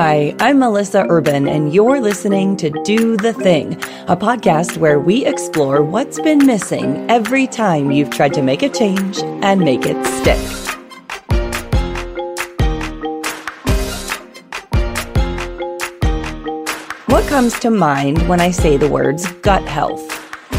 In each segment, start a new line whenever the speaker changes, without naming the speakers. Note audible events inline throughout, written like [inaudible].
Hi, I'm Melissa Urban, and you're listening to Do the Thing, a podcast where we explore what's been missing every time you've tried to make a change and make it stick. What comes to mind when I say the words gut health?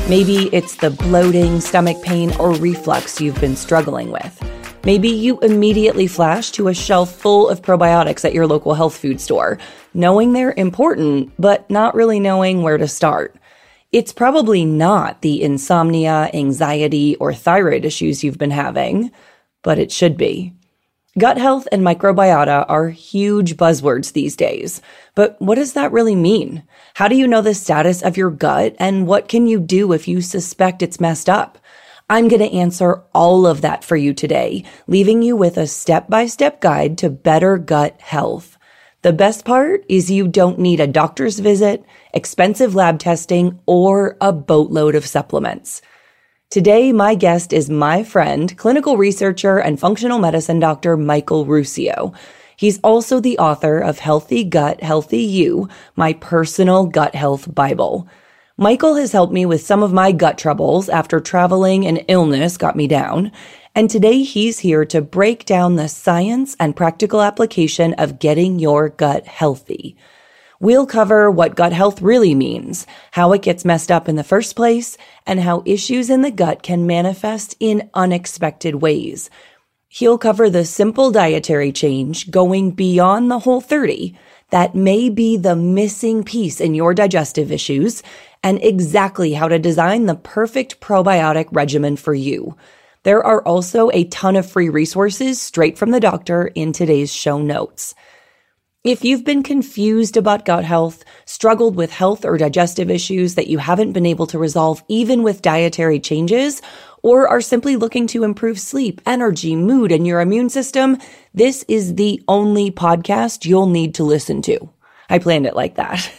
Maybe it's the bloating, stomach pain, or reflux you've been struggling with. Maybe you immediately flash to a shelf full of probiotics at your local health food store, knowing they're important, but not really knowing where to start. It's probably not the insomnia, anxiety, or thyroid issues you've been having, but it should be. Gut health and microbiota are huge buzzwords these days. But what does that really mean? How do you know the status of your gut and what can you do if you suspect it's messed up? I'm going to answer all of that for you today, leaving you with a step by step guide to better gut health. The best part is you don't need a doctor's visit, expensive lab testing, or a boatload of supplements. Today, my guest is my friend, clinical researcher and functional medicine doctor Michael Ruscio. He's also the author of Healthy Gut, Healthy You, my personal gut health Bible. Michael has helped me with some of my gut troubles after traveling and illness got me down. And today he's here to break down the science and practical application of getting your gut healthy. We'll cover what gut health really means, how it gets messed up in the first place, and how issues in the gut can manifest in unexpected ways. He'll cover the simple dietary change going beyond the whole 30 that may be the missing piece in your digestive issues and exactly how to design the perfect probiotic regimen for you. There are also a ton of free resources straight from the doctor in today's show notes. If you've been confused about gut health, struggled with health or digestive issues that you haven't been able to resolve even with dietary changes, or are simply looking to improve sleep, energy, mood, and your immune system, this is the only podcast you'll need to listen to. I planned it like that.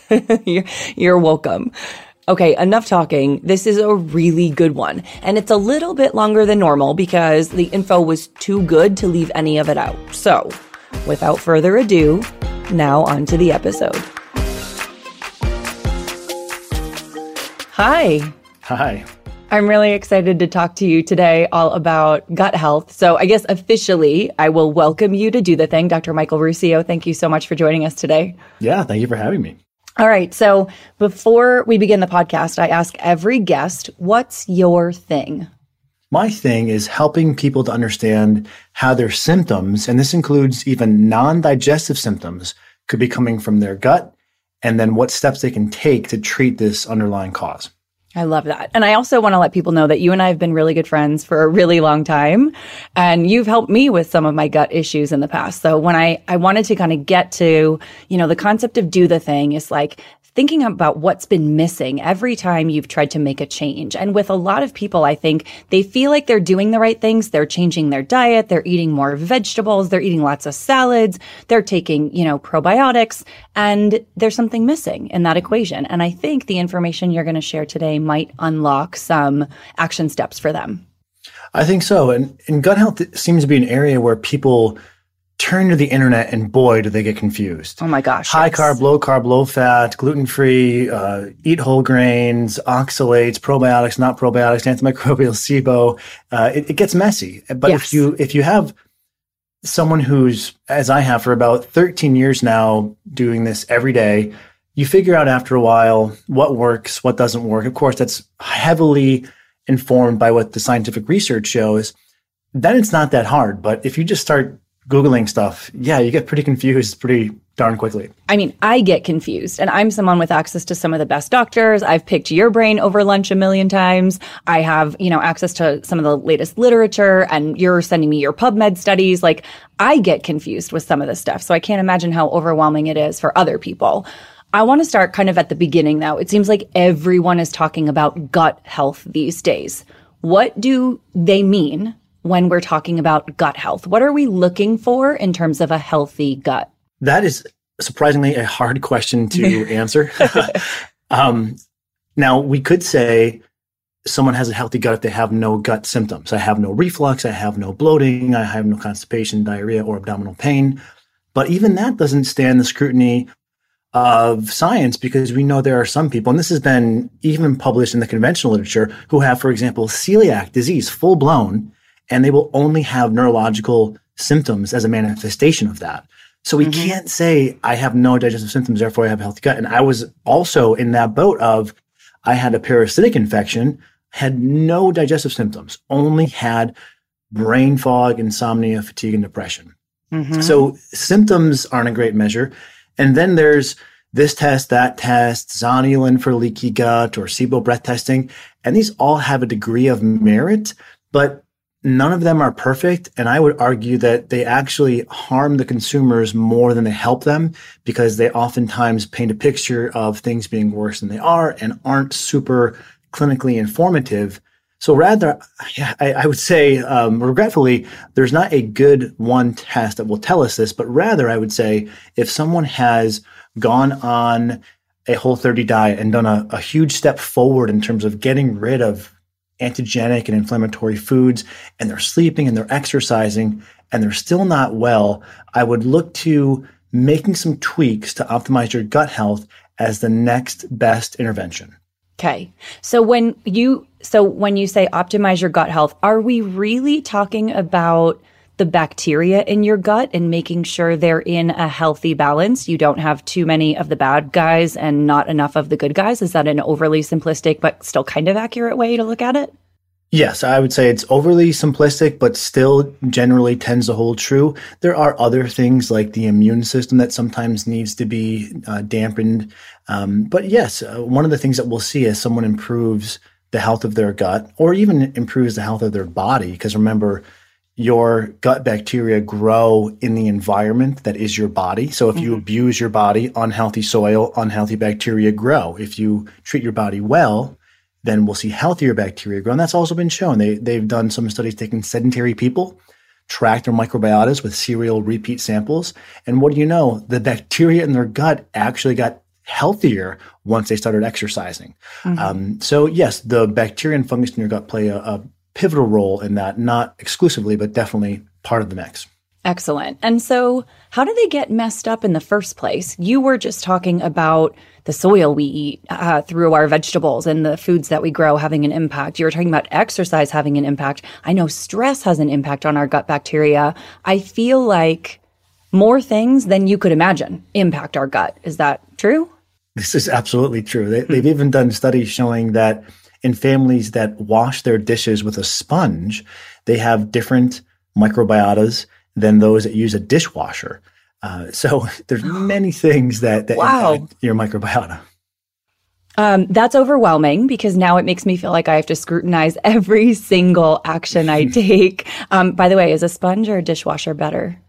[laughs] you're, welcome. Okay, enough talking. This is a really good one. And it's a little bit longer than normal because the info was too good to leave any of it out. So, without further ado, now on to the episode. Hi.
Hi.
I'm really excited to talk to you today all about gut health. So, I guess officially, I will welcome you to do the thing. Dr. Michael Ruscio, thank you so much for joining us today.
Yeah, thank you for having me.
All right. So before we begin the podcast, I ask every guest, what's your thing?
My thing is helping people to understand how their symptoms, and this includes even non digestive symptoms, could be coming from their gut, and then what steps they can take to treat this underlying cause.
I love that. And I also want to let people know that you and I have been really good friends for a really long time. And you've helped me with some of my gut issues in the past. So when I, I wanted to kind of get to, you know, the concept of do the thing is like thinking about what's been missing every time you've tried to make a change. And with a lot of people, I think they feel like they're doing the right things. They're changing their diet. They're eating more vegetables. They're eating lots of salads. They're taking, you know, probiotics and there's something missing in that equation. And I think the information you're going to share today might unlock some action steps for them.
I think so. And, and gut health seems to be an area where people turn to the internet and boy, do they get confused.
Oh my gosh.
High yes. carb, low carb, low fat, gluten free, uh, eat whole grains, oxalates, probiotics, not probiotics, antimicrobial [laughs] SIBO. Uh, it, it, gets messy. But yes. if you, if you have someone who's, as I have for about 13 years now, doing this every day, you figure out after a while what works, what doesn't work. Of course, that's heavily informed by what the scientific research shows. Then it's not that hard. But if you just start Googling stuff, yeah, you get pretty confused pretty darn quickly.
I mean, I get confused, and I'm someone with access to some of the best doctors. I've picked your brain over lunch a million times. I have, you know, access to some of the latest literature, and you're sending me your PubMed studies. Like, I get confused with some of this stuff. So I can't imagine how overwhelming it is for other people. I want to start kind of at the beginning, though. It seems like everyone is talking about gut health these days. What do they mean? When we're talking about gut health? What are we looking for in terms of a healthy gut?
That is surprisingly a hard question to [laughs] answer. [laughs] um, now, we could say someone has a healthy gut if they have no gut symptoms. I have no reflux, I have no bloating, I have no constipation, diarrhea, or abdominal pain. But even that doesn't stand the scrutiny of science because we know there are some people, and this has been even published in the conventional literature, who have, for example, celiac disease full blown, and they will only have neurological symptoms as a manifestation of that. So we mm-hmm. can't say I have no digestive symptoms, therefore I have a healthy gut. And I was also in that boat of I had a parasitic infection, had no digestive symptoms, only had brain fog, insomnia, fatigue, and depression. Mm-hmm. So symptoms aren't a great measure. And then there's this test, that test, zonulin for leaky gut or SIBO breath testing. And these all have a degree of merit, but none of them are perfect. And I would argue that they actually harm the consumers more than they help them because they oftentimes paint a picture of things being worse than they are and aren't super clinically informative. So rather, I, I would say, um, regretfully, there's not a good one test that will tell us this, but rather I would say if someone has gone on a whole 30 diet and done a, a huge step forward in terms of getting rid of antigenic and inflammatory foods and they're sleeping and they're exercising and they're still not well, I would look to making some tweaks to optimize your gut health as the next best intervention.
Okay. So when you so when you say optimize your gut health, are we really talking about the bacteria in your gut and making sure they're in a healthy balance? You don't have too many of the bad guys and not enough of the good guys. Is that an overly simplistic but still kind of accurate way to look at it?
Yes, I would say it's overly simplistic, but still generally tends to hold true. There are other things like the immune system that sometimes needs to be uh, dampened. Um, but yes, uh, one of the things that we'll see as someone improves the health of their gut or even improves the health of their body, because remember, your gut bacteria grow in the environment that is your body. So if mm-hmm. you abuse your body, unhealthy soil, unhealthy bacteria grow. If you treat your body well, then we'll see healthier bacteria grow. And that's also been shown. They, they've done some studies taking sedentary people, tracked their microbiotas with serial repeat samples. And what do you know? The bacteria in their gut actually got healthier once they started exercising. Mm-hmm. Um, so, yes, the bacteria and fungus in your gut play a, a pivotal role in that, not exclusively, but definitely part of the mix.
Excellent. And so, how do they get messed up in the first place? You were just talking about the soil we eat uh, through our vegetables and the foods that we grow having an impact. You were talking about exercise having an impact. I know stress has an impact on our gut bacteria. I feel like more things than you could imagine impact our gut. Is that true?
This is absolutely true. They, they've even done studies showing that in families that wash their dishes with a sponge, they have different microbiotas than those that use a dishwasher. Uh, so [laughs] there's many things that, that wow. impact your microbiota.
Um, that's overwhelming because now it makes me feel like I have to scrutinize every single action I [laughs] take. Um, by the way, is a sponge or a dishwasher better?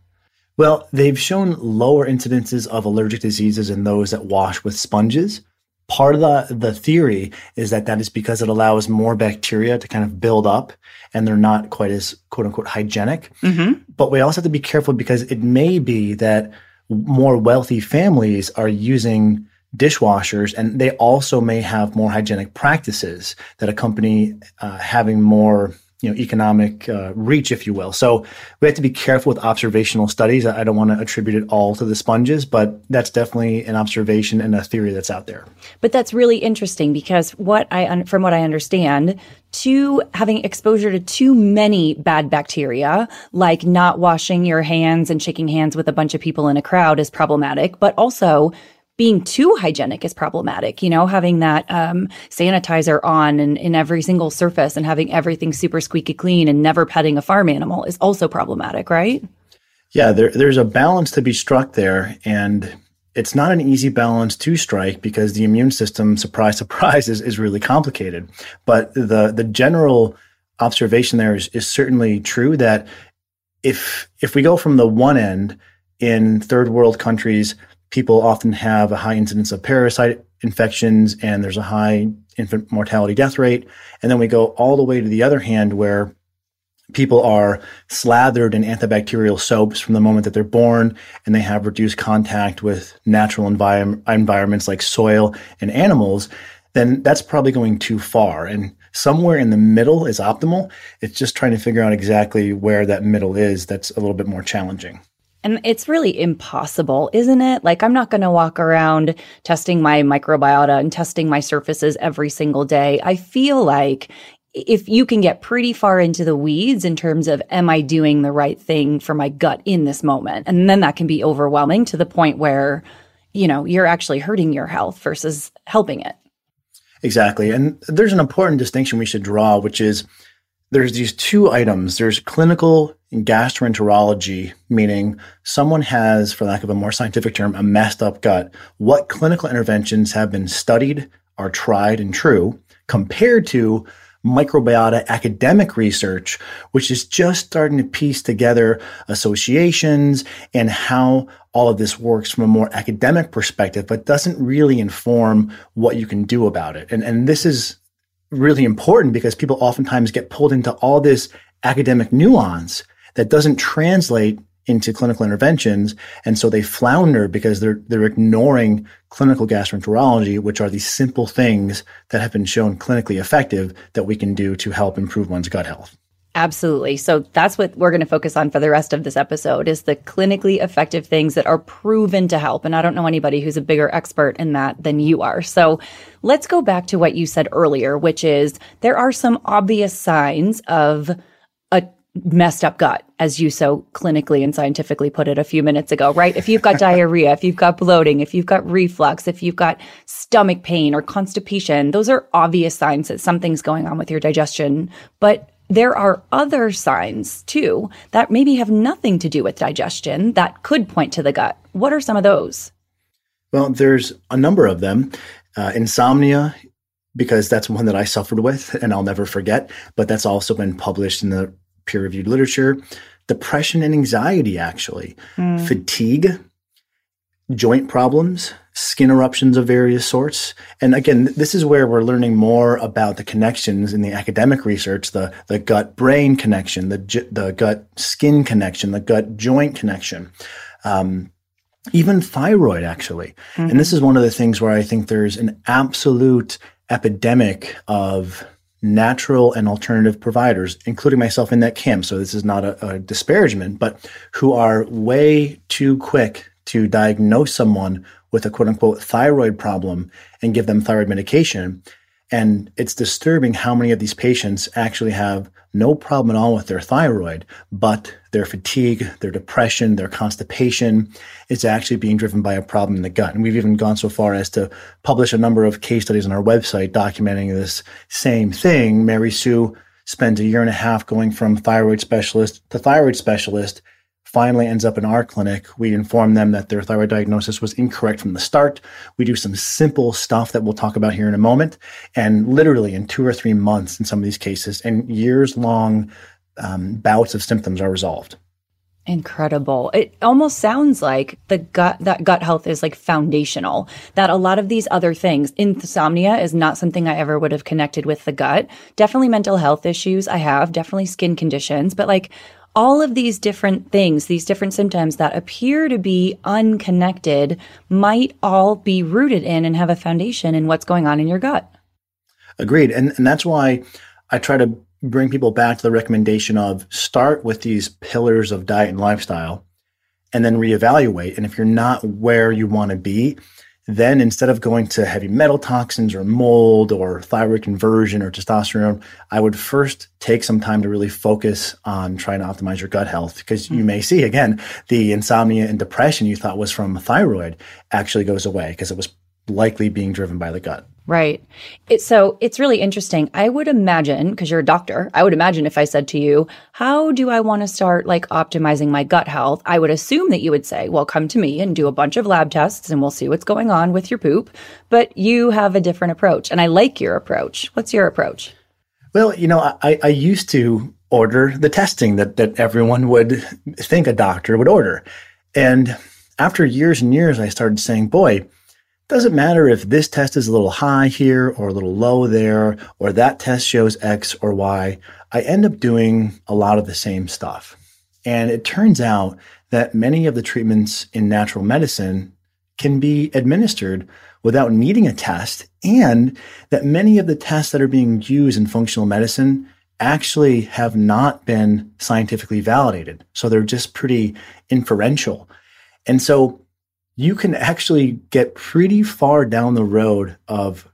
Well, they've shown lower incidences of allergic diseases in those that wash with sponges part of the, the theory is that that is because it allows more bacteria to kind of build up and they're not quite as quote unquote hygienic. Mm-hmm. But we also have to be careful because it may be that more wealthy families are using dishwashers and they also may have more hygienic practices that accompany uh, having more you know economic uh, reach, if you will. So we have to be careful with observational studies. I don't want to attribute it all to the sponges, but that's definitely an observation and a theory that's out there.
But that's really interesting because what I from what I understand, to having exposure to too many bad bacteria, like not washing your hands and shaking hands with a bunch of people in a crowd, is problematic. But also being too hygienic is problematic. You know, having that um, sanitizer on in, in every single surface and having everything super squeaky clean and never petting a farm animal is also problematic, right?
Yeah, there, there's a balance to be struck there. And it's not an easy balance to strike because the immune system, surprise, [laughs] surprise, is, is really complicated. But the, the general observation there is, is certainly true that if if we go from the one end in third world countries people often have a high incidence of parasite infections and there's a high infant mortality death rate. And then we go all the way to the other hand where people are slathered in antibacterial soaps from the moment that they're born and they have reduced contact with natural envir- environments like soil and animals, then that's probably going too far. And somewhere in the middle is optimal. It's just trying to figure out exactly where that middle is that's a little bit more challenging.
And it's really impossible, isn't it? Like, I'm not going to walk around testing my microbiota and testing my surfaces every single day. I feel like if you can get pretty far into the weeds in terms of, am I doing the right thing for my gut in this moment? And then that can be overwhelming to the point where, you know, you're actually hurting your health versus helping it.
Exactly. And there's an important distinction we should draw, which is there's these two items. There's clinical gastroenterology, meaning someone has, for lack of a more scientific term, a messed up gut. What clinical interventions have been studied, are tried and true, compared to microbiota academic research, which is just starting to piece together associations and how all of this works from a more academic perspective, but doesn't really inform what you can do about it. And, and this is really important because people oftentimes get pulled into all this academic nuance that doesn't translate into clinical interventions. And so they flounder because they're, they're ignoring clinical gastroenterology, which are these simple things that have been shown clinically effective that we can do to help improve one's gut health.
Absolutely. So that's what we're going to focus on for the rest of this episode is the clinically effective things that are proven to help. And I don't know anybody who's a bigger expert in that than you are. So let's go back to what you said earlier, which is there are some obvious signs of messed up gut, as you so clinically and scientifically put it a few minutes ago, right? If you've got [laughs] diarrhea, if you've got bloating, if you've got reflux, if you've got stomach pain or constipation, those are obvious signs that something's going on with your digestion. But there are other signs too that maybe have nothing to do with digestion that could point to the gut. What are some of those?
Well, there's a number of them. Uh, insomnia, because that's one that I suffered with and I'll never forget, but that's also been published in the peer reviewed literature, depression and anxiety, actually, mm. fatigue, joint problems, skin eruptions of various sorts. And again, this is where we're learning more about the connections in the academic research, the, the gut brain connection, the, the gut skin connection, the gut joint connection. Um, even thyroid, actually. Mm-hmm. And this is one of the things where I think there's an absolute epidemic of natural and alternative providers, including myself in that camp. So this is not a, a, disparagement, but who are way too quick to diagnose someone with a quote unquote thyroid problem and give them thyroid medication. And it's disturbing how many of these patients actually have no problem at all with their thyroid, but their fatigue, their depression, their constipation is actually being driven by a problem in the gut. And we've even gone so far as to publish a number of case studies on our website documenting this same thing. Mary Sue spent a year and a half going from thyroid specialist to thyroid specialist finally ends up in our clinic, we inform them that their thyroid diagnosis was incorrect from the start. We do some simple stuff that we'll talk about here in a moment. And literally in two or three months in some of these cases and years long um, bouts of symptoms are resolved.
Incredible. It almost sounds like the gut, that gut health is like foundational, that a lot of these other things, insomnia is not something I ever would have connected with the gut. Definitely mental health issues I have, definitely skin conditions, but like all of these different things, these different symptoms that appear to be unconnected might all be rooted in and have a foundation in what's going on in your gut.
Agreed. And, and that's why I try to bring people back to the recommendation of start with these pillars of diet and lifestyle and then reevaluate. And if you're not where you want to be, then instead of going to heavy metal toxins or mold or thyroid conversion or testosterone, I would first take some time to really focus on trying to optimize your gut health because mm-hmm. you may see again the insomnia and depression you thought was from thyroid actually goes away because it was likely being driven by the gut.
Right. It, so it's really interesting. I would imagine, because you're a doctor, I would imagine if I said to you, How do I want to start like optimizing my gut health? I would assume that you would say, Well, come to me and do a bunch of lab tests and we'll see what's going on with your poop. But you have a different approach. And I like your approach. What's your approach?
Well, you know, I, I used to order the testing that, that everyone would think a doctor would order. And after years and years, I started saying, Boy, doesn't matter if this test is a little high here or a little low there, or that test shows X or Y. I end up doing a lot of the same stuff. And it turns out that many of the treatments in natural medicine can be administered without needing a test, and that many of the tests that are being used in functional medicine actually have not been scientifically validated. So they're just pretty inferential. And so you can actually get pretty far down the road of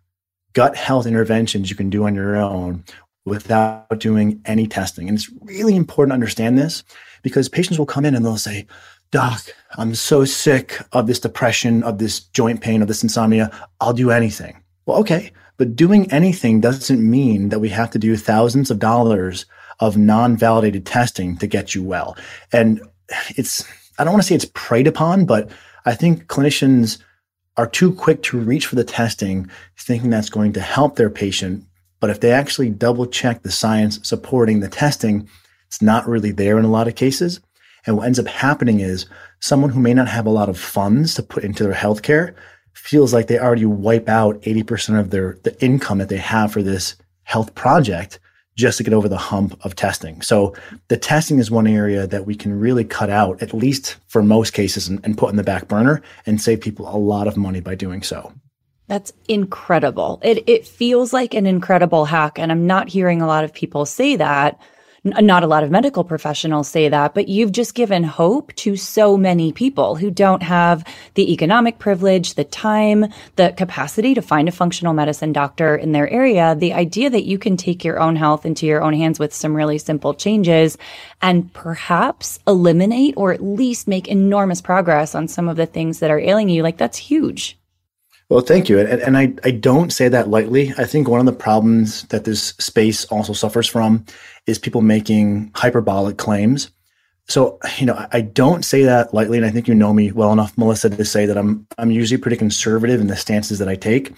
gut health interventions you can do on your own without doing any testing. And it's really important to understand this because patients will come in and they'll say, Doc, I'm so sick of this depression, of this joint pain, of this insomnia. I'll do anything. Well, okay. But doing anything doesn't mean that we have to do thousands of dollars of non validated testing to get you well. And it's, I don't want to say it's preyed upon, but I think clinicians are too quick to reach for the testing, thinking that's going to help their patient. But if they actually double check the science supporting the testing, it's not really there in a lot of cases. And what ends up happening is someone who may not have a lot of funds to put into their healthcare feels like they already wipe out 80% of their the income that they have for this health project just to get over the hump of testing. So the testing is one area that we can really cut out, at least for most cases, and, and, put in the back burner and save people a lot of money by doing so.
That's incredible. It it feels like an incredible hack, and I'm not hearing a lot of people say that not a lot of medical professionals say that, but you've just given hope to so many people who don't have the economic privilege, the time, the capacity to find a functional medicine doctor in their area. The idea that you can take your own health into your own hands with some really simple changes and perhaps eliminate or at least make enormous progress on some of the things that are ailing you, like that's huge.
Well, thank you. And, and I, I don't say that lightly. I think one of the problems that this space also suffers from is people making hyperbolic claims. So, you know, I don't say that lightly, and I think you know me well enough, Melissa, to say that I'm I'm usually pretty conservative in the stances that I take.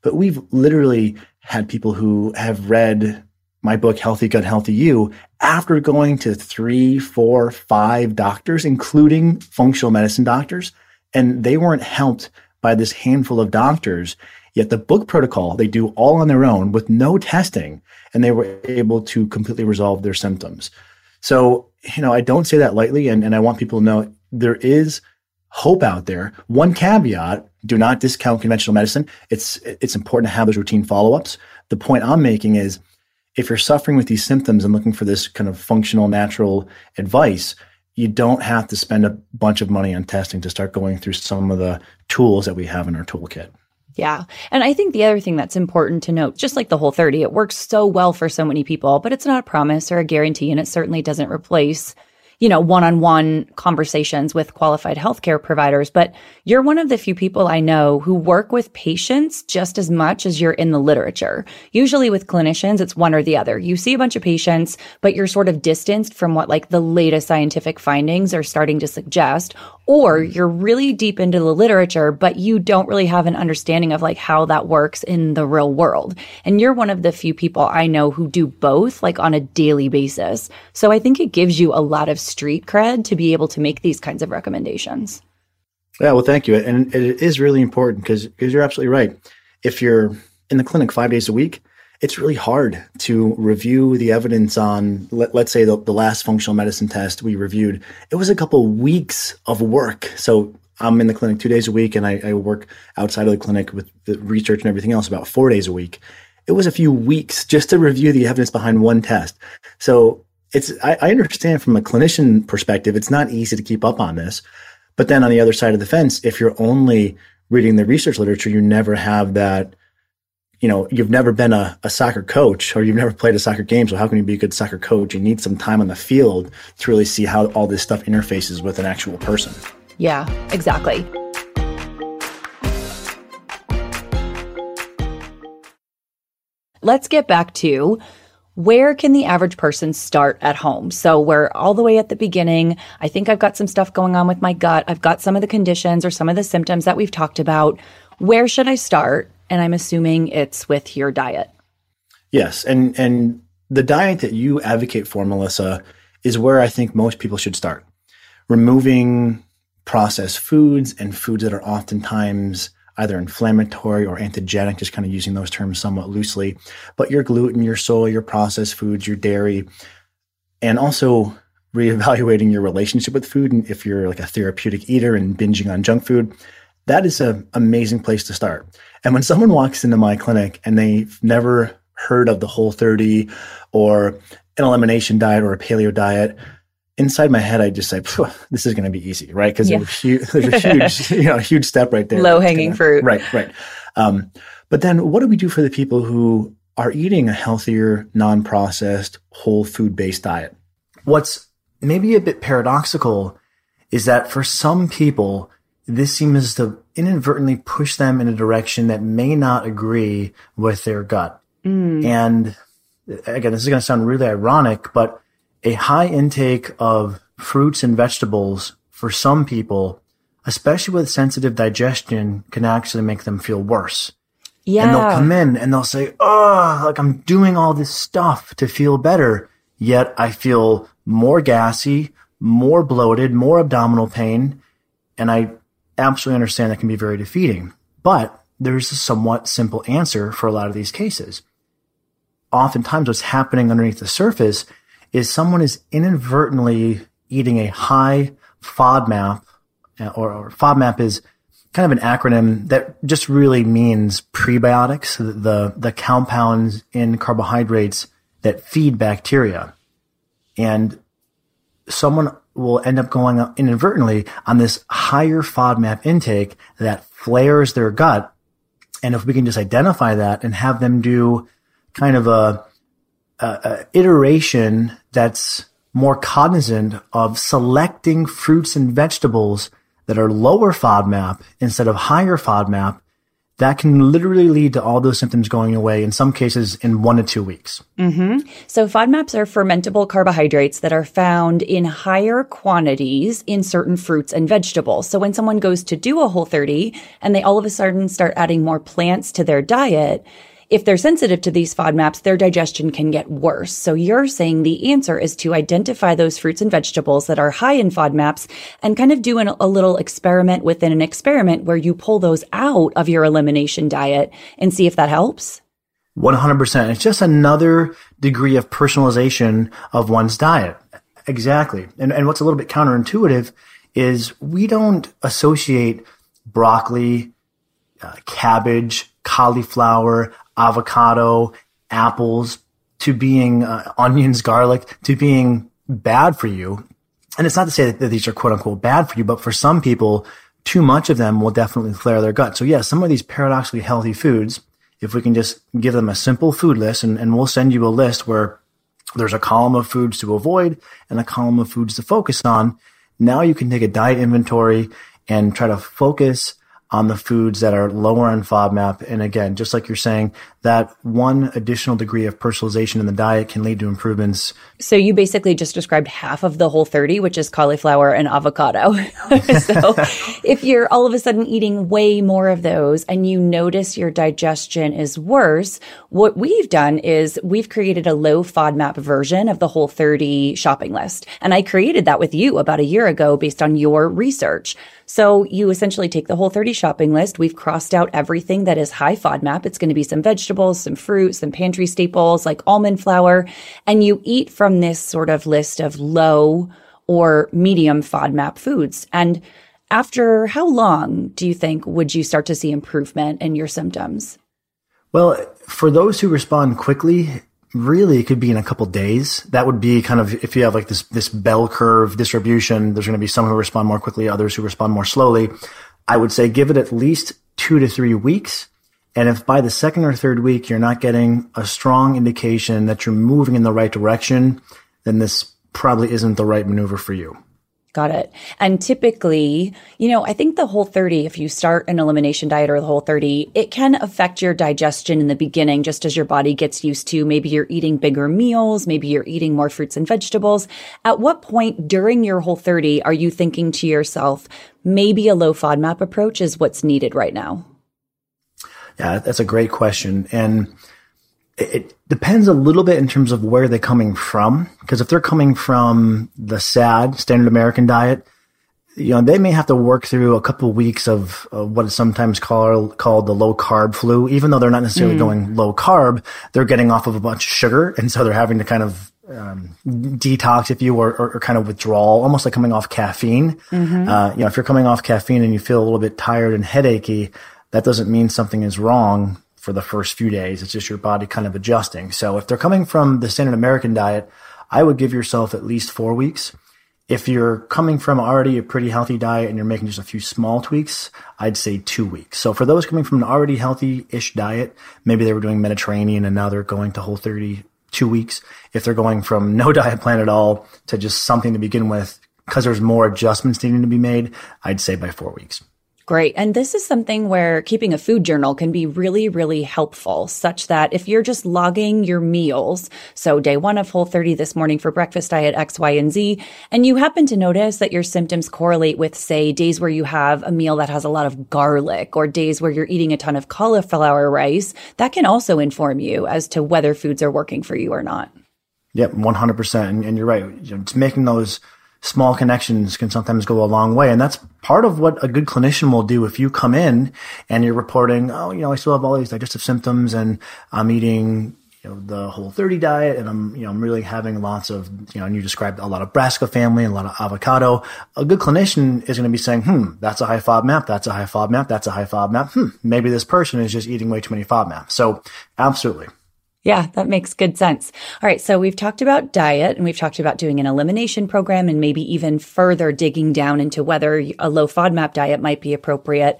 But we've literally had people who have read my book, Healthy Gut, Healthy You, after going to three, four, five doctors, including functional medicine doctors, and they weren't helped by this handful of doctors. Yet the book protocol they do all on their own with no testing, and they were able to completely resolve their symptoms. So, you know, I don't say that lightly, and, and I want people to know there is hope out there. One caveat, do not discount conventional medicine. It's it's important to have those routine follow-ups. The point I'm making is if you're suffering with these symptoms and looking for this kind of functional natural advice, you don't have to spend a bunch of money on testing to start going through some of the tools that we have in our toolkit.
Yeah. And I think the other thing that's important to note, just like the whole 30, it works so well for so many people, but it's not a promise or a guarantee, and it certainly doesn't replace you know, one on one conversations with qualified healthcare providers, but you're one of the few people I know who work with patients just as much as you're in the literature. Usually with clinicians, it's one or the other. You see a bunch of patients, but you're sort of distanced from what like the latest scientific findings are starting to suggest, or you're really deep into the literature, but you don't really have an understanding of like how that works in the real world. And you're one of the few people I know who do both like on a daily basis. So I think it gives you a lot of street cred to be able to make these kinds of recommendations.
Yeah, well, thank you. And it is really important because you're absolutely right. If you're in the clinic five days a week, it's really hard to review the evidence on, let, us say, the, the last functional medicine test we reviewed. It was a couple weeks of work. So I'm in the clinic two days a week, and I, I work outside of the clinic with the research and everything else about four days a week. It was a few weeks just to review the evidence behind one test. So it's I, I understand from a clinician perspective, it's not easy to keep up on this. But then on the other side of the fence, if you're only reading the research literature, you never have that, you know, you've never been a, a soccer coach or you've never played a soccer game. So how can you be a good soccer coach? You need some time on the field to really see how all this stuff interfaces with an actual person.
Yeah, exactly. Let's get back to where can the average person start at home? So we're all the way at the beginning. I think I've got some stuff going on with my gut. I've got some of the conditions or some of the symptoms that we've talked about. Where should I start? And I'm assuming it's with your diet.
Yes, and and the diet that you advocate for, Melissa, is where I think most people should start. Removing processed foods and foods that are oftentimes either inflammatory or antigenic, just kind of using those terms somewhat loosely. But your gluten, your soy, your processed foods, your dairy, and also reevaluating your relationship with food. And if you're like a therapeutic eater and binging on junk food, that is an amazing place to start. And when someone walks into my clinic and they've never heard of the whole 30 or an elimination diet or a paleo diet, inside my head, I just say, this is going to be easy, right? Because yeah. there's, there's, a huge, [laughs] you know, huge step right there.
Low hanging gonna, fruit.
Right, right. Um, but then what do we do for the people who are eating a healthier, non-processed, whole food-based diet? What's maybe a bit paradoxical is that for some people, this seems to inadvertently push them in a direction that may not agree with their gut. Mm. And again, this is going to sound really ironic, but a high intake of fruits and vegetables for some people, especially with sensitive digestion, can actually make them feel worse. Yeah. And they'll come in and they'll say, Oh, like I'm doing all this stuff to feel better. Yet I feel more gassy, more bloated, more abdominal pain. And I absolutely understand that can be very defeating. But there's a somewhat simple answer for a lot of these cases. Oftentimes what's happening underneath the surface is someone is inadvertently eating a high FODMAP, or, or FODMAP is kind of an acronym that just really means prebiotics, the, the compounds in carbohydrates that feed bacteria. And someone will end up going inadvertently on this higher FODMAP intake that flares their gut. And if we can just identify that and have them do kind of a uh, iteration that's more cognizant of selecting fruits and vegetables that are lower FODMAP instead of higher FODMAP, that can literally lead to all those symptoms going away in some cases in one to two weeks.
Mm-hmm. So, FODMAPs are fermentable carbohydrates that are found in higher quantities in certain fruits and vegetables. So, when someone goes to do a whole 30 and they all of a sudden start adding more plants to their diet, if they're sensitive to these FODMAPs, their digestion can get worse. So you're saying the answer is to identify those fruits and vegetables that are high in FODMAPs and kind of do an, a little experiment within an experiment where you pull those out of your elimination diet and see if that helps?
100%. It's just another degree of personalization of one's diet. Exactly. And, and what's a little bit counterintuitive is we don't associate broccoli, uh, cabbage, cauliflower, avocado, apples, to being uh, onions, garlic, to being bad for you. And it's not to say that, these are quote unquote bad for you, but for some people, too much of them will definitely flare their gut. So yeah, some of these paradoxically healthy foods, if we can just give them a simple food list and, and we'll send you a list where there's a column of foods to avoid and a column of foods to focus on. Now you can take a diet inventory and try to focus on the foods that are lower on FODMAP. And again, just like you're saying, that one additional degree of personalization in the diet can lead to improvements.
So you basically just described half of the whole 30, which is cauliflower and avocado. [laughs] so if you're all of a sudden eating way more of those and you notice your digestion is worse, what we've done is we've created a low FODMAP version of the whole 30 shopping list. And I created that with you about a year ago based on your research. So you essentially take the whole 30 shopping list. We've crossed out everything that is high FODMAP. It's going to be some vegetables, some fruit, some pantry staples like almond flour. And you eat from this sort of list of low or medium FODMAP foods. And after how long do you think would you start to see improvement in your symptoms?
Well, for those who respond quickly, really it could be in a couple days. That would be kind of if you have like this this bell curve distribution. There's going to be some who respond more quickly, others who respond more slowly. I would say give it at least two to three weeks. And if by the second or third week you're not getting a strong indication that you're moving in the right direction, then this probably isn't the right maneuver for you.
Got it. And typically, you know, I think the whole 30, if you start an elimination diet or the whole 30, it can affect your digestion in the beginning, just as your body gets used to maybe you're eating bigger meals, maybe you're eating more fruits and vegetables. At what point during your whole 30 are you thinking to yourself, maybe a low FODMAP approach is what's needed right now?
Yeah, that's a great question. And it depends a little bit in terms of where they're coming from. Because if they're coming from the SAD, standard American diet, you know, they may have to work through a couple of weeks of, of what is sometimes called, called the low carb flu. Even though they're not necessarily mm. going low carb, they're getting off of a bunch of sugar. And so they're having to kind of um, detox, if you, or, or, or, kind of withdrawal, almost like coming off caffeine. Mm-hmm. Uh, you know, if you're coming off caffeine and you feel a little bit tired and headachy, that doesn't mean something is wrong for the first few days. It's just your body kind of adjusting. So if they're coming from the standard American diet, I would give yourself at least four weeks. If you're coming from already a pretty healthy diet and you're making just a few small tweaks, I'd say two weeks. So for those coming from an already healthy-ish diet, maybe they were doing Mediterranean and now they're going to Whole 30 two weeks. If they're going from no [laughs] diet plan at all to just something to begin with, because there's more adjustments needing to be made, I'd say by four weeks.
Great. And this is something where keeping a food journal can be really, really helpful, such that if you're just logging your meals, so day one of Whole 30 this morning for breakfast diet X, Y, and Z, and you happen to notice that your symptoms correlate with, say, days where you have a meal that has a lot of garlic or days where you're eating a ton of cauliflower rice, that can also inform you as to whether foods are working for you or not.
Yep, 100%. And, and you're right. You know, it's making those small connections can sometimes go a long way. And that's part of what a good clinician will do. If you come in and you're reporting, oh, you know, I still have all these digestive symptoms and I'm eating, you know, the whole 30 diet and I'm, you know, I'm really having lots of, you know, and you described a lot of brassica family a lot of avocado. A good clinician is going to be saying, hmm, that's a high FODMAP. That's a high FODMAP. That's a high FODMAP. Hmm, maybe this person is just eating way too many FODMAP. So absolutely.
Yeah, that makes good sense. All right. So we've talked about diet and we've talked about doing an elimination program and maybe even further digging down into whether a low FODMAP diet might be appropriate.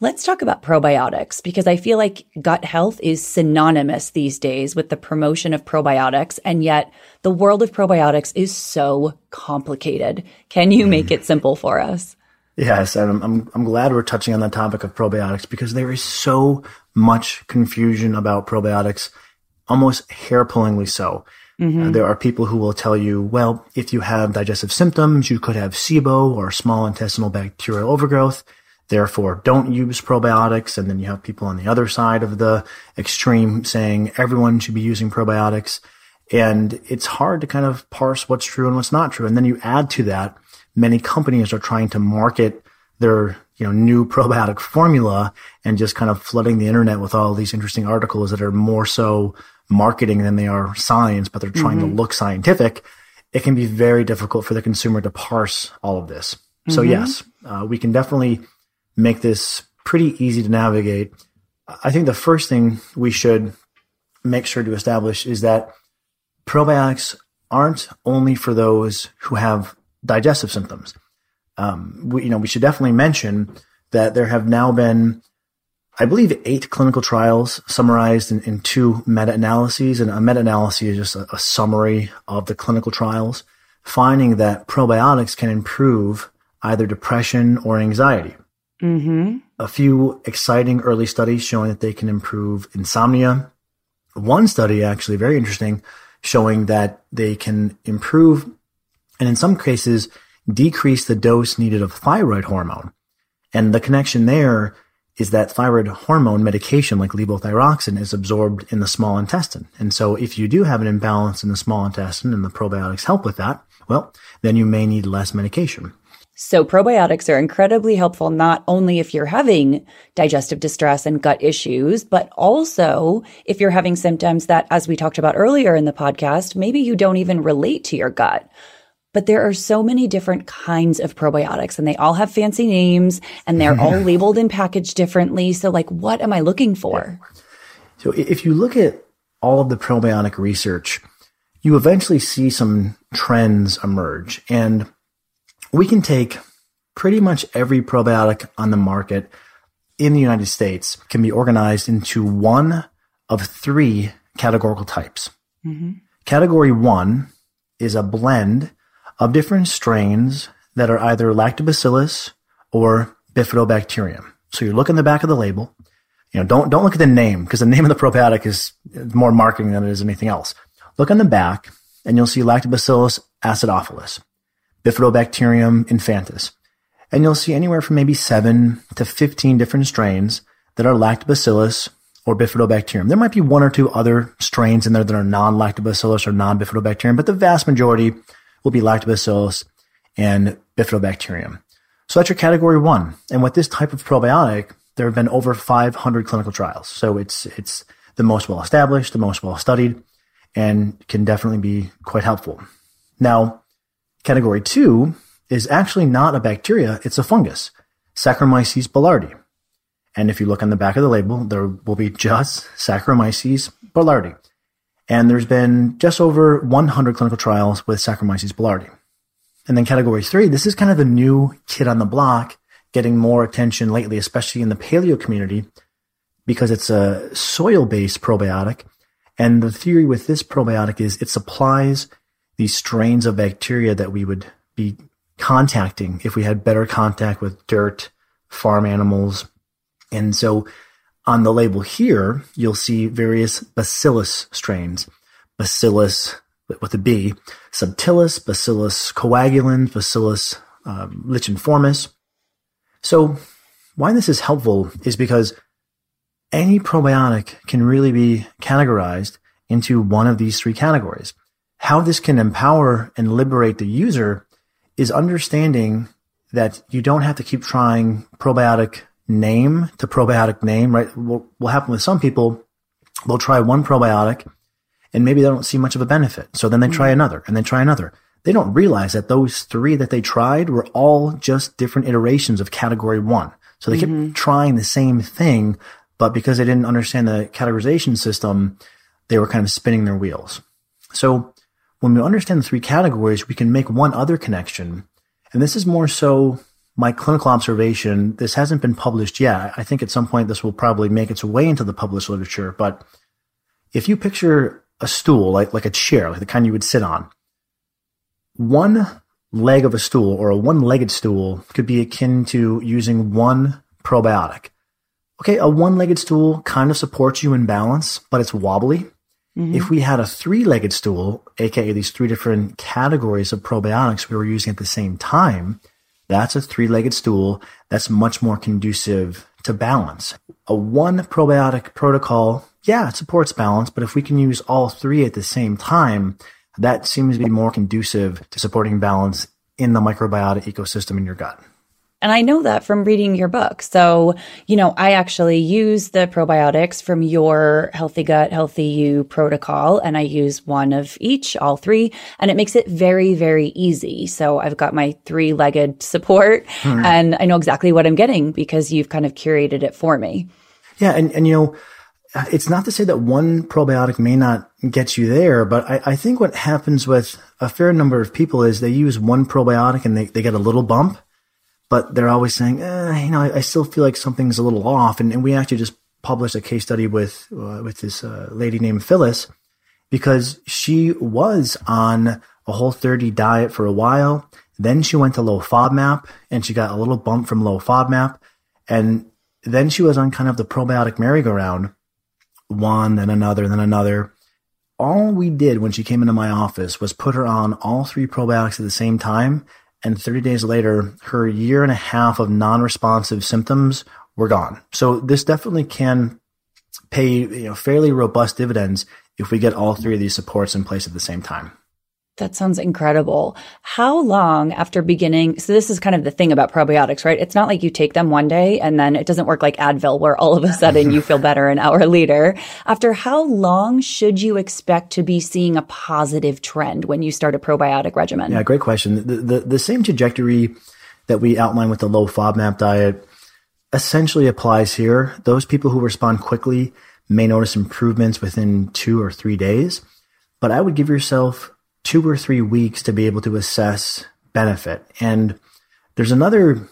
Let's talk about probiotics because I feel like gut health is synonymous these days with the promotion of probiotics. And yet the world of probiotics is so complicated. Can you make it simple for us?
Yes, and I'm, I'm, I'm glad we're touching on the topic of probiotics because there is so much confusion about probiotics almost hair pullingly so. Mm-hmm. Uh, there are people who will tell you, well, if you have digestive symptoms, you could have SIBO or small intestinal bacterial overgrowth. Therefore, don't use probiotics. And then you have people on the other side of the extreme saying everyone should be using probiotics. And it's hard to kind of parse what's true and what's not true. And then you add to that, many companies are trying to market their you know new [laughs] probiotic formula and just kind of flooding the internet with all these interesting articles that are more so marketing than they are science, but they're trying mm-hmm. to look scientific, it can be very difficult for the consumer to parse all of this. Mm-hmm. So yes, uh, we can definitely make this pretty easy to navigate. I think the first thing we should make sure to establish is that probiotics aren't only for those who have digestive symptoms. Um, we, you know, we should definitely mention that there have now been I believe, eight clinical trials summarized in, in two meta-analyses. And a meta-analysis is just a, a, summary of the clinical trials, finding that probiotics can improve either depression or anxiety. Mm-hmm. A few exciting early studies showing that they can improve insomnia. One study, actually very interesting, showing that they can improve and in some cases decrease the dose needed of thyroid hormone. And the connection there is that thyroid hormone medication like levothyroxine is absorbed in the small intestine. And so if you do have an imbalance in the small intestine and the probiotics help with that, well, then you may need less medication.
So probiotics are incredibly helpful not only if you're having digestive distress and gut issues, but also if you're having symptoms that, as we talked about earlier in the podcast, maybe you don't even relate to your gut. But there are so many different kinds of probiotics and they all have fancy names and they're all [laughs] labeled and packaged differently. So like, what am I looking for?
So if you look at all of the probiotic research, you eventually see some trends emerge and we can take pretty much every probiotic on the market in the United States can be organized into one of three categorical types. Mm-hmm. Category one is a blend of different strains that are either lactobacillus or bifidobacterium. So you look in the back of the label. You know, don't don't look at the name because the [laughs] name of the probiotic is more marketing than it is anything else. Look on the back, and you'll see Lactobacillus acidophilus, Bifidobacterium infantis, and you'll see anywhere from maybe seven to fifteen different strains that are Lactobacillus or Bifidobacterium. There might be one or two other strains in there that are non-Lactobacillus or non-Bifidobacterium, but the vast majority will be lactobacillus and bifidobacterium. So that's your category one. And with this type of probiotic, there have been over 500 clinical trials. So it's, it's the most well established, the most well studied, and can definitely be quite helpful. Now, category two is actually not a bacteria, it's a fungus, Saccharomyces boulardii. And if you look on the back of the label, there will be just [laughs] Saccharomyces boulardii. And there's been just over 100 clinical trials with Saccharomyces boulardii. And then category three, this is kind of the new kid on the block getting more attention lately, especially in the paleo community, because it's a soil based probiotic. And the theory with this probiotic is it supplies these strains of bacteria that we would be contacting if we had better contact with dirt, farm animals. And so on the label here, you'll see various bacillus strains. Bacillus with a B, subtilis, bacillus coagulans, bacillus um, licheniformis. So why this is helpful is because any probiotic can really be categorized into one of these three categories. How this can empower and liberate the user is understanding that you don't have to keep trying probiotic name to probiotic name, right? What will happen with some people, they'll try one probiotic and maybe they don't see much of a benefit. So then they try mm-hmm. another and then try another. They don't realize that those three that they tried were all just different iterations of category one. So they mm-hmm. kept trying the same thing, but because they didn't understand the categorization system, they were kind of spinning their wheels. So when we understand the three categories, we can make one other connection. And this is more so my clinical observation. This hasn't been published yet. I think at some point this will probably make its way into the published literature. But if you picture a stool, like, like a chair, like the kind you would sit on, one leg of a stool or a one legged stool could be akin to using one probiotic. Okay, a one legged stool kind of supports you in balance, but it's wobbly. Mm-hmm. If we had a three legged stool, aka these three different categories of probiotics we were using at the same time, that's a three legged stool that's much more conducive to balance. A one probiotic protocol, yeah, it supports balance, but if we can use all three at the same time, that seems to be more conducive to supporting balance in the microbiota ecosystem in your gut.
And I know that from reading your book. So, you know, I actually use the probiotics from your Healthy Gut, Healthy You protocol, and I use one of each, all three, and it makes it very, very easy. So I've got my three legged support, hmm. and I know exactly what I'm getting because you've kind of curated it for me.
Yeah. And, and, you know, it's not to say that one probiotic may not get you there, but I, I think what happens with a fair number of people is they use one probiotic and they, they get a little bump but they're always saying, eh, you know, I, I, still feel like something's a little off. And, and we actually just published a case study with uh, with this uh, lady named Phyllis because she was on a whole 30 diet for a while. Then she went to low FODMAP and she got a little bump from low FODMAP. And then she was on kind of the probiotic merry-go-round, one, then another, then another. All we did when she came into my office was put her on all three probiotics at the same time and 30 days later, her year and a half of non-responsive symptoms were gone. So this definitely can pay you know, fairly robust dividends if we get all three of these supports in place at the same time.
That sounds incredible. How long after beginning? So this is kind of the thing about probiotics, right? It's not like you take them one day and then it doesn't work like Advil where all of a sudden you feel better an hour later. After how long should you expect to be seeing a positive trend when you start a probiotic regimen?
Yeah, great question. The, the, the same trajectory that we outlined with the low FODMAP diet essentially applies here. Those people who respond quickly may notice improvements within two or three days, but I would give yourself two or three weeks to be able to assess benefit. And there's another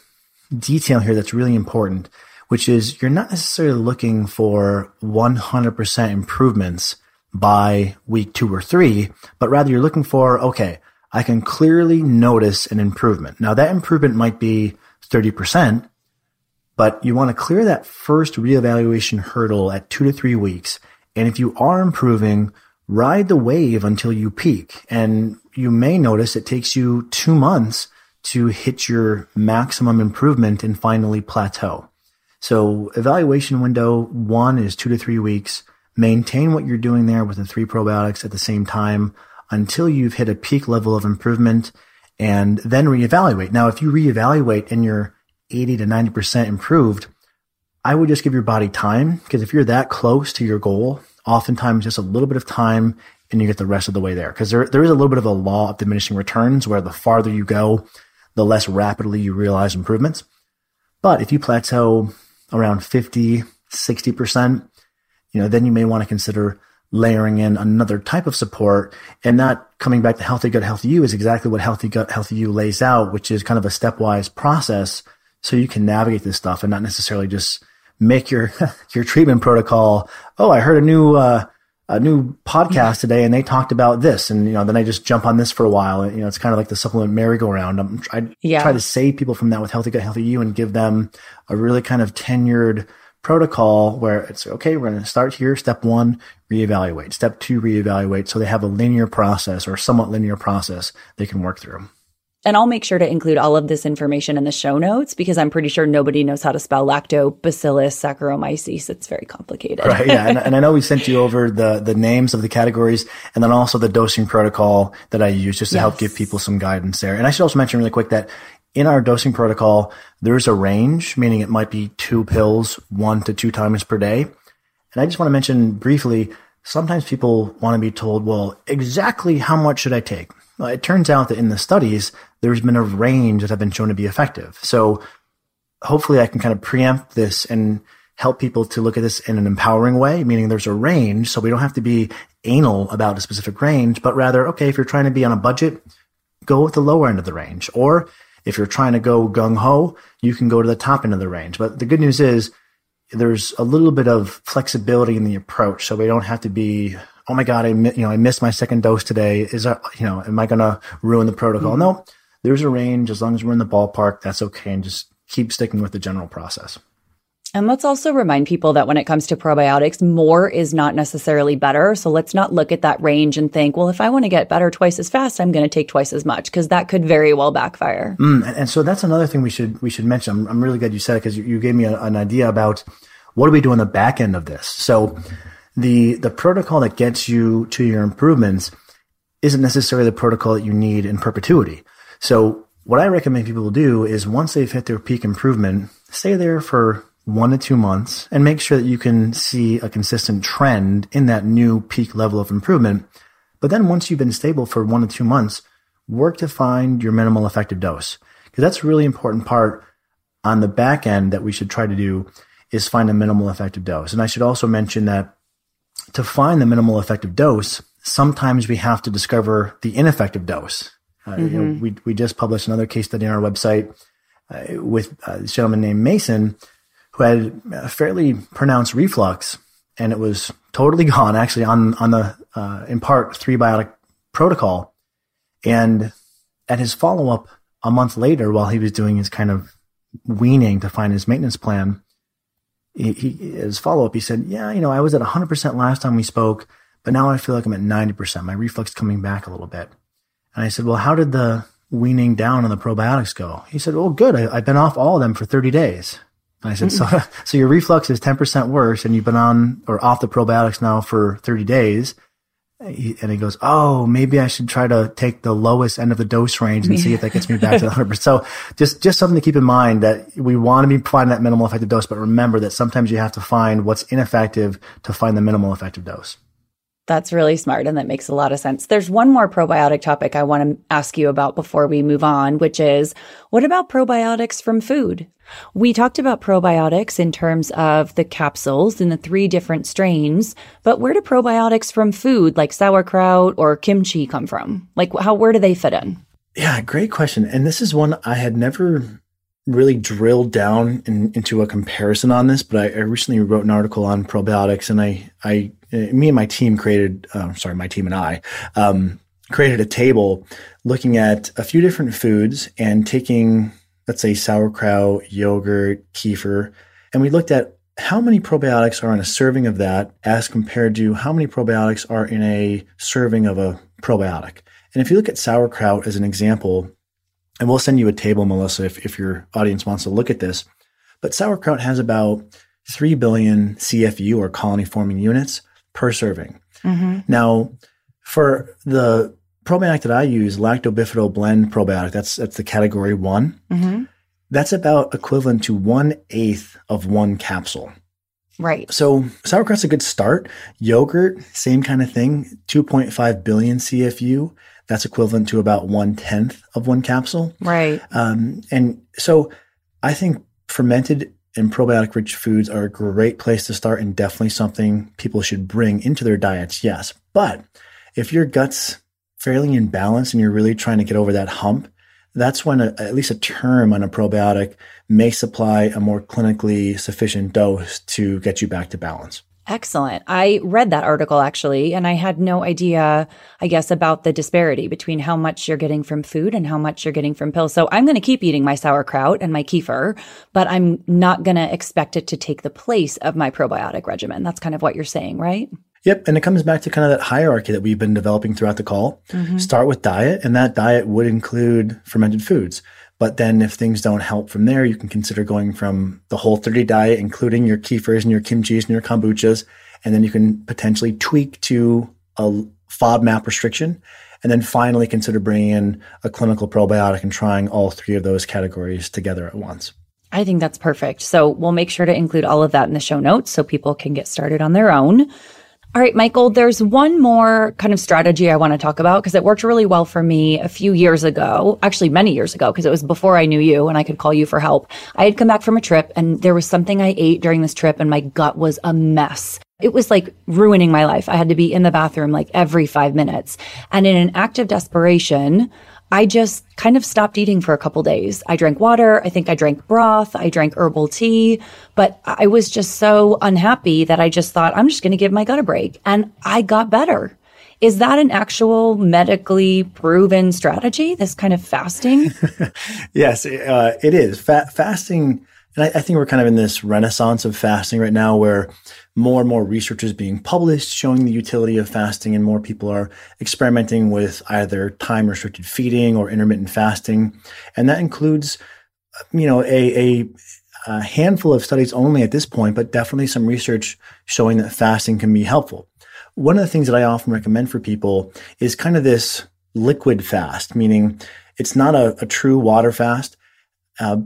detail here that's really important, which is you're not necessarily looking for 100% improvements by week two or three, but rather you're looking for, okay, I can clearly notice an improvement. Now that improvement might be 30%, but you want to clear that first reevaluation hurdle at two to three weeks. And if you are improving, ride the wave until you peak. And you may notice it takes you two months to hit your maximum improvement and finally plateau. So evaluation window one is two to three weeks. Maintain what you're doing there with the three probiotics at the same time until you've hit a peak level of improvement and then reevaluate. Now, if you reevaluate and you're 80 to 90% improved, I would just give your body time because if you're that close to your goal, oftentimes just a little bit of time and you get the rest of the way there. Because there, there is a little bit of a law of diminishing returns where the farther you go, the less rapidly you realize improvements. But if you plateau around 50, 60%, you know, then you may want to consider layering in another type of support. And that coming back to healthy gut, healthy you is exactly what healthy gut, healthy you lays out, which is kind of a stepwise process so you can navigate this stuff and not necessarily just make your, [laughs] your treatment protocol. Oh, I heard a new, uh, a new podcast today and they talked about this. And you know then i just jump on this for a while. And you know it's kind of like the supplement merry-go-round. I'm, i yeah. try to save people from that with healthy gut healthy you and give them a really kind of tenured protocol where it's okay we're going to start here. Step one reevaluate. Step two reevaluate. So they have a linear process or somewhat linear process they can work through
and I'll make sure to include all of this information in the show notes because I'm pretty sure nobody knows how to spell lactobacillus saccharomyces. It's very complicated.
Right. Yeah. and, and, I know we sent you over the, the names of the categories and then also the dosing protocol that I use just to yes. help give people some guidance there. And I should also mention really quick that in our dosing protocol, there's a range, meaning it might be two pills, one to two times per day. And I just want to mention briefly, sometimes people want to be told, well, exactly how much should I take? Well, it turns out that in the studies, there's been a range that have been shown to be effective. So hopefully I can kind of preempt this and help people to look at this in an empowering way, meaning there's a range. So we don't have to be anal about a specific range, but rather, okay, if you're trying to be on a budget, go with the lower end of the range. Or if you're trying to go gung ho, you can go to the top end of the range. But the good news is there's a little bit of flexibility in the approach. So we don't have to be oh my god, I you know I missed my second dose today. Is that you know am I going to ruin the protocol? Mm-hmm. No, there's a range as long as we're in the ballpark. That's okay, and just keep sticking with the general process.
And let's also remind people that when it comes to probiotics, more is not necessarily better. So let's not look at that range and think, well, if I want to get better twice as fast, I'm going to take twice as much because that could very well backfire.
Mm, and, so that's another thing we should we should mention. I'm, I'm really glad you said it because you, you, gave me a, an idea about what do we do on the back end of this. So the the protocol that gets you to your improvements isn't necessarily the protocol that you need in perpetuity. So what I recommend people do is once they've hit their peak improvement, stay there for one to two months and make sure that you can see a consistent trend in that new peak level of improvement. But then once you've been stable for one to two months, work to find your minimal effective dose. Because that's a really important part on the back end that we should try to do is find a minimal effective dose. And I should also mention that to find the minimal effective dose, sometimes we have to discover the ineffective dose. Uh, mm-hmm. you know, we, we just published another case study on our website uh, with uh, a gentleman named Mason who had a fairly pronounced reflux and it was totally [laughs] gone actually on, on the, uh, in part three biotic protocol. And at his follow up a month later, while he was doing his kind of weaning to find his maintenance plan, he, he his follow up, he said, "Yeah, you know, I was at 100% last time we spoke, but now I feel like I'm at 90%. My reflux coming back a little bit." And I said, "Well, how did the weaning down on the probiotics go?" He said, "Well, good. I, have been off all of them for 30 days." And I said, hmm. "So, [laughs] so your reflux is 10% worse, and you've been on or off the probiotics now for 30 days." and he goes, "Oh, maybe I should try to take the lowest end of the dose range and see if that gets me back to the 100." So, just just something to keep in mind that we want to be finding that minimal effective dose, but remember that sometimes you have to find what's ineffective to find the minimal effective dose.
That's really smart and that makes a lot of sense. There's one more probiotic topic I want to ask you about before we move on, which is what about probiotics from food? We talked about probiotics in terms of the capsules and the three different strains, but where do probiotics from food like sauerkraut or kimchi come from? Like how where do they fit in?
Yeah, great question. And this is one I had never really drilled down in, into a comparison on this, but I, I, recently wrote an article on probiotics, and I, I, me and my team created, uh, sorry, my team and I, um, created a table looking at a few different foods and taking let's say sauerkraut, yogurt, kefir, and we looked at how many probiotics are in a serving of that as compared to how many probiotics are in a serving of a probiotic. And if you look at sauerkraut as an example, and we'll send you a table, Melissa, if, if your audience wants to look at this, but sauerkraut has about 3 billion CFU or colony forming units per serving. Mm-hmm. Now, for the probiotic that I use, lactobifido blend probiotic, that's that's the category one. Mm-hmm. That's about equivalent to one eighth of one capsule.
Right.
So sauerkraut's a good start. Yogurt, same kind of thing, 2.5 billion CFU. That's equivalent to about one tenth of one capsule.
Right.
Um, and so I think fermented and probiotic rich foods are a great place to start and definitely something people should bring into their diets. Yes. But if your gut's fairly in balance and you're really trying to get over that hump, that's when a, at least a term on a probiotic may supply a more clinically sufficient dose to get you back to balance.
Excellent. I read that article actually, and I had no idea, I guess, about the disparity between how much you're getting from food and how much you're getting from pills. So I'm going to keep eating my sauerkraut and my kefir, but I'm not going to expect it to take the place of my probiotic regimen. That's kind of what you're saying, right?
Yep. And it comes back to kind of that hierarchy that we've been developing throughout the call. Mm-hmm. Start with diet, and that diet would include fermented foods. But then if things don't help from there, you can consider going from the whole 30 diet, including your kefirs and your kimchis and your kombuchas. And then you can potentially tweak to a FODMAP restriction. And then finally consider bringing in a clinical probiotic and trying all three of those categories together at once.
I think that's perfect. So we'll make sure to include all of that in the show notes so people can get started on their own. All right, Michael, there's one more kind of strategy I want to talk about because it worked really well for me a few years ago, actually many years ago, because it was before I knew you and I could call you for help. I had come back from a trip and there was something I ate during this trip and my gut was a mess. It was like ruining my life. I had to be in the bathroom like every five minutes. And in an act of desperation, I just kind of stopped eating for a couple days. I drank water. I think I drank broth. I drank herbal tea, but I was just so unhappy that I just thought I'm just going to give my gut a break. And I got better. Is that an actual medically proven strategy? This kind of fasting? [laughs]
yes, uh, it is. Fa- fasting and I, I, think we're kind of in this renaissance of fasting right now where more and more research is being published showing the utility of fasting and more people are experimenting with either time restricted feeding or intermittent fasting. And that includes, you know, a, a, a handful of studies only at this point, but definitely some research showing that fasting can be helpful. One of the things that I often recommend for people is kind of this liquid fast, meaning it's not a, a true water fast. Uh,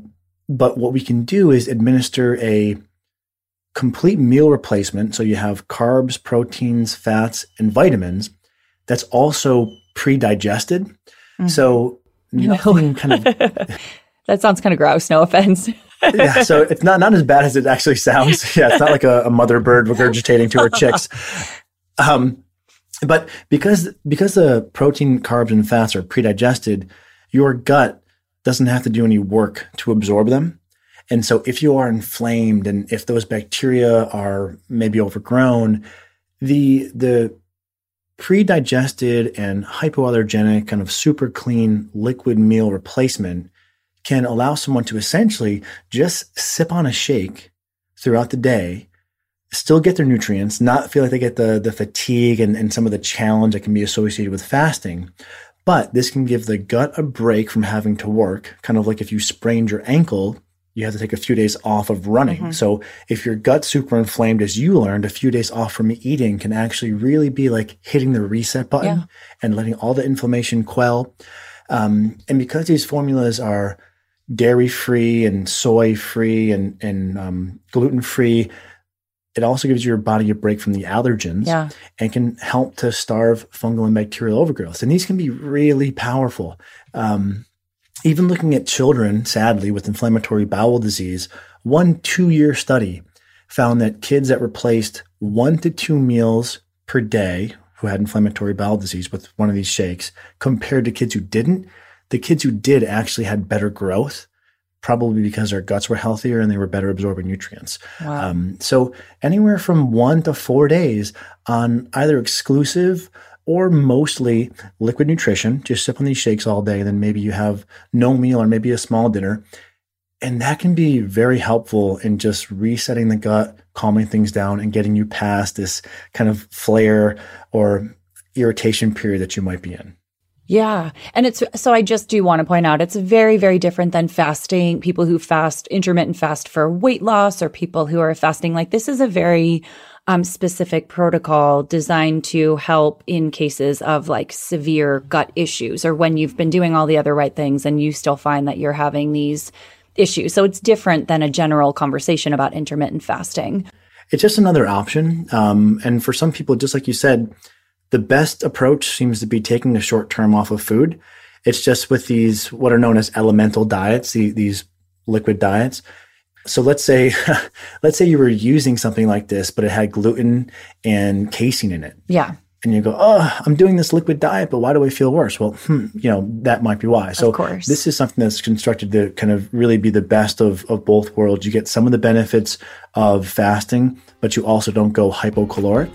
but what we can do is administer a complete meal replacement. So you have carbs, proteins, fats, and vitamins that's also pre-digested. Mm-hmm. So nothing kind of [laughs]
that sounds kind of gross. No offense.
yeah, so [laughs] it's not not as bad as it actually sounds. Yeah, it's not like a, a mother bird regurgitating to her chicks. Um, but because because the protein, carbs, and fats are pre-digested, your gut doesn't have to do any work to absorb them. And so if you are inflamed and if those bacteria are maybe overgrown, the, the pre-digested and hypoallergenic kind of super clean liquid meal replacement can allow someone to essentially just sip on a shake throughout the day still get their nutrients, not feel like they get the the fatigue and, and some of the challenge that can be associated with fasting, but this can give the gut a break from having to work, kind of like if you sprained your ankle, you have to take a few days off of running. Mm-hmm. So if your gut's super inflamed, as you learned, a few days off from eating can actually really be like hitting the reset button yeah. and letting all the inflammation quell. Um, and because these formulas are dairy free and soy free and, and um, gluten free, it also gives your body a break from the allergens yeah. and can help to starve fungal and bacterial overgrowth. And these can be really powerful. Um, even looking at children, sadly, with inflammatory bowel disease, one two year study found that kids that replaced one to two meals per day who had inflammatory bowel disease with one of these shakes compared to kids who didn't, the kids who did actually had better growth probably because their guts were healthier and they were better absorbing nutrients. Wow. Um, so anywhere from one to four days on either exclusive or mostly liquid nutrition, just sip on these shakes all day, then maybe you have no meal or maybe a small dinner. And that can be very helpful in just resetting the gut, calming things down, and getting you past this kind of flare or irritation period that you might be in.
Yeah. And it's so I just do want to point out it's very, very different than fasting, people who fast intermittent fast for weight loss or people who are fasting. Like this is a very um, specific protocol designed to help in cases of like severe gut issues or when you've been doing all the other right things and you still find that you're having these issues. So it's different than a general conversation about intermittent fasting.
It's just another option. Um, and for some people, just like you said, the best approach seems to be taking a short term off of food. It's just with these, what are known as elemental diets, the, these liquid diets. So let's say, [laughs] let's say you were using something like this, but it had gluten and casein in it.
Yeah.
And you go, oh, I'm doing this liquid diet, but why do I feel worse? Well, hmm, you know, that might be why. So this is something that's constructed to kind of really be the best of, of both worlds. You get some of the benefits of fasting, but you also don't go hypocaloric.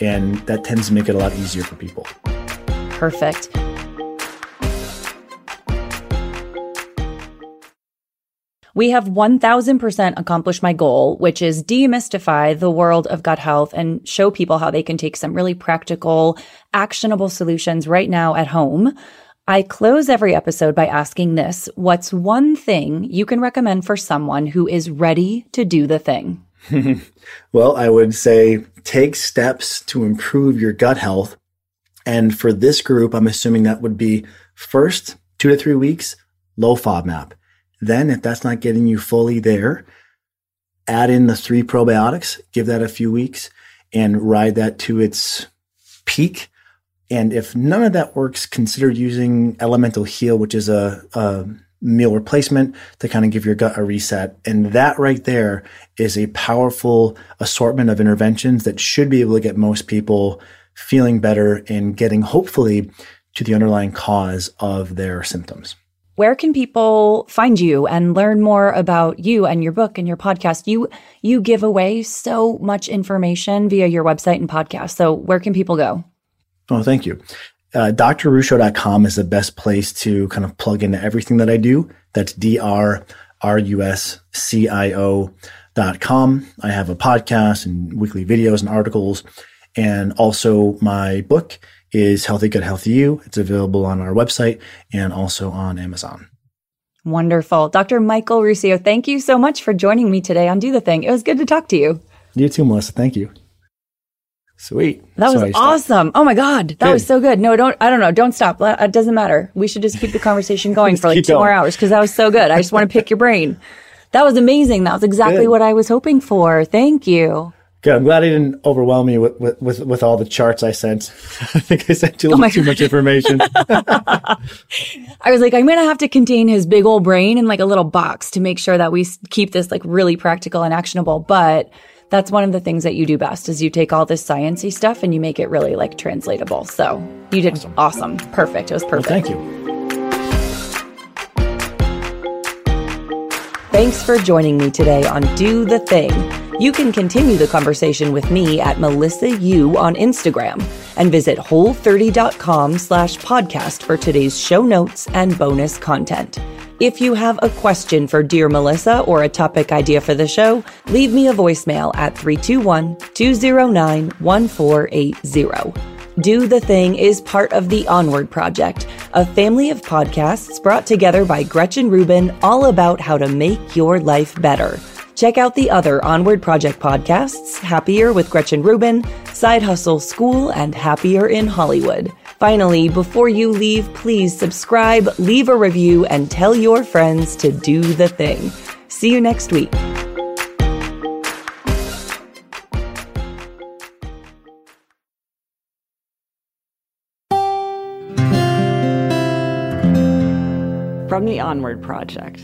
And that tends to make it a lot easier for people.
Perfect. We have 1000% accomplished my goal, which is demystify the world of gut health and show people how they can take some really practical, actionable solutions right now at home. I close every episode by asking this What's one thing you can recommend for someone who is ready to do the thing? [laughs]
well, I would say take steps to improve your gut health. And for this group, I'm assuming that would be first two to three weeks, low FODMAP. Then, if that's not getting you fully there, add in the three probiotics, give that a few weeks, and ride that to its peak. And if none of that works, consider using Elemental Heal, which is a, a meal replacement to kind of give your gut a reset. And that right there is a powerful assortment of interventions that should be able to get most people feeling better and getting hopefully to the underlying cause of their symptoms
where can people find you and learn more about you and your book and your podcast? You you give away so much information via your website and podcast. So where can people go?
Oh, thank you. Uh, drruscio.com is the best place to kind of plug into everything that I do. That's D-R-R-U-S-C-I-O dot com. I have a podcast and weekly videos and articles and also my book is Healthy Gut Healthy You. It's available on our website and also on Amazon.
Wonderful. Dr. Michael Ruscio, thank you so much for joining me today on Do the Thing. It was good to talk to you.
You too, Melissa. Thank you. Sweet.
That was awesome. Oh my God. That good. was so good. No, don't, I don't know. Don't stop. It doesn't matter. We should just keep the conversation going for like two going. more hours because that was so good. I just want to pick your brain. That was amazing. That was exactly good. what I was hoping for. Thank you.
Good. I'm glad he didn't overwhelm you with, with, with, with all the charts I sent. [laughs] I think I sent oh you a little oh too much information. [laughs] [laughs]
I was like, I'm going to have to contain his big old brain in like a little box to make sure that we keep this like really practical and actionable. But that's one of the things that you do best is you take all this sciency stuff and you make it really like translatable. So you did awesome. awesome. Perfect. It was perfect.
Well, thank you.
Thanks for joining me today on Do the Thing. You can continue the conversation with me at Melissa Yu on Instagram and visit whole30.com slash podcast for today's show notes and bonus content. If you have a question for Dear Melissa or a topic idea for the show, leave me a voicemail at 321 209 1480. Do the Thing is part of the Onward Project, a family of podcasts brought together by Gretchen Rubin all about how to make your life better. Check out the other Onward Project podcasts Happier with Gretchen Rubin, Side Hustle School, and Happier in Hollywood. Finally, before you leave, please subscribe, leave a review, and tell your friends to do the thing. See you next week. From the Onward Project.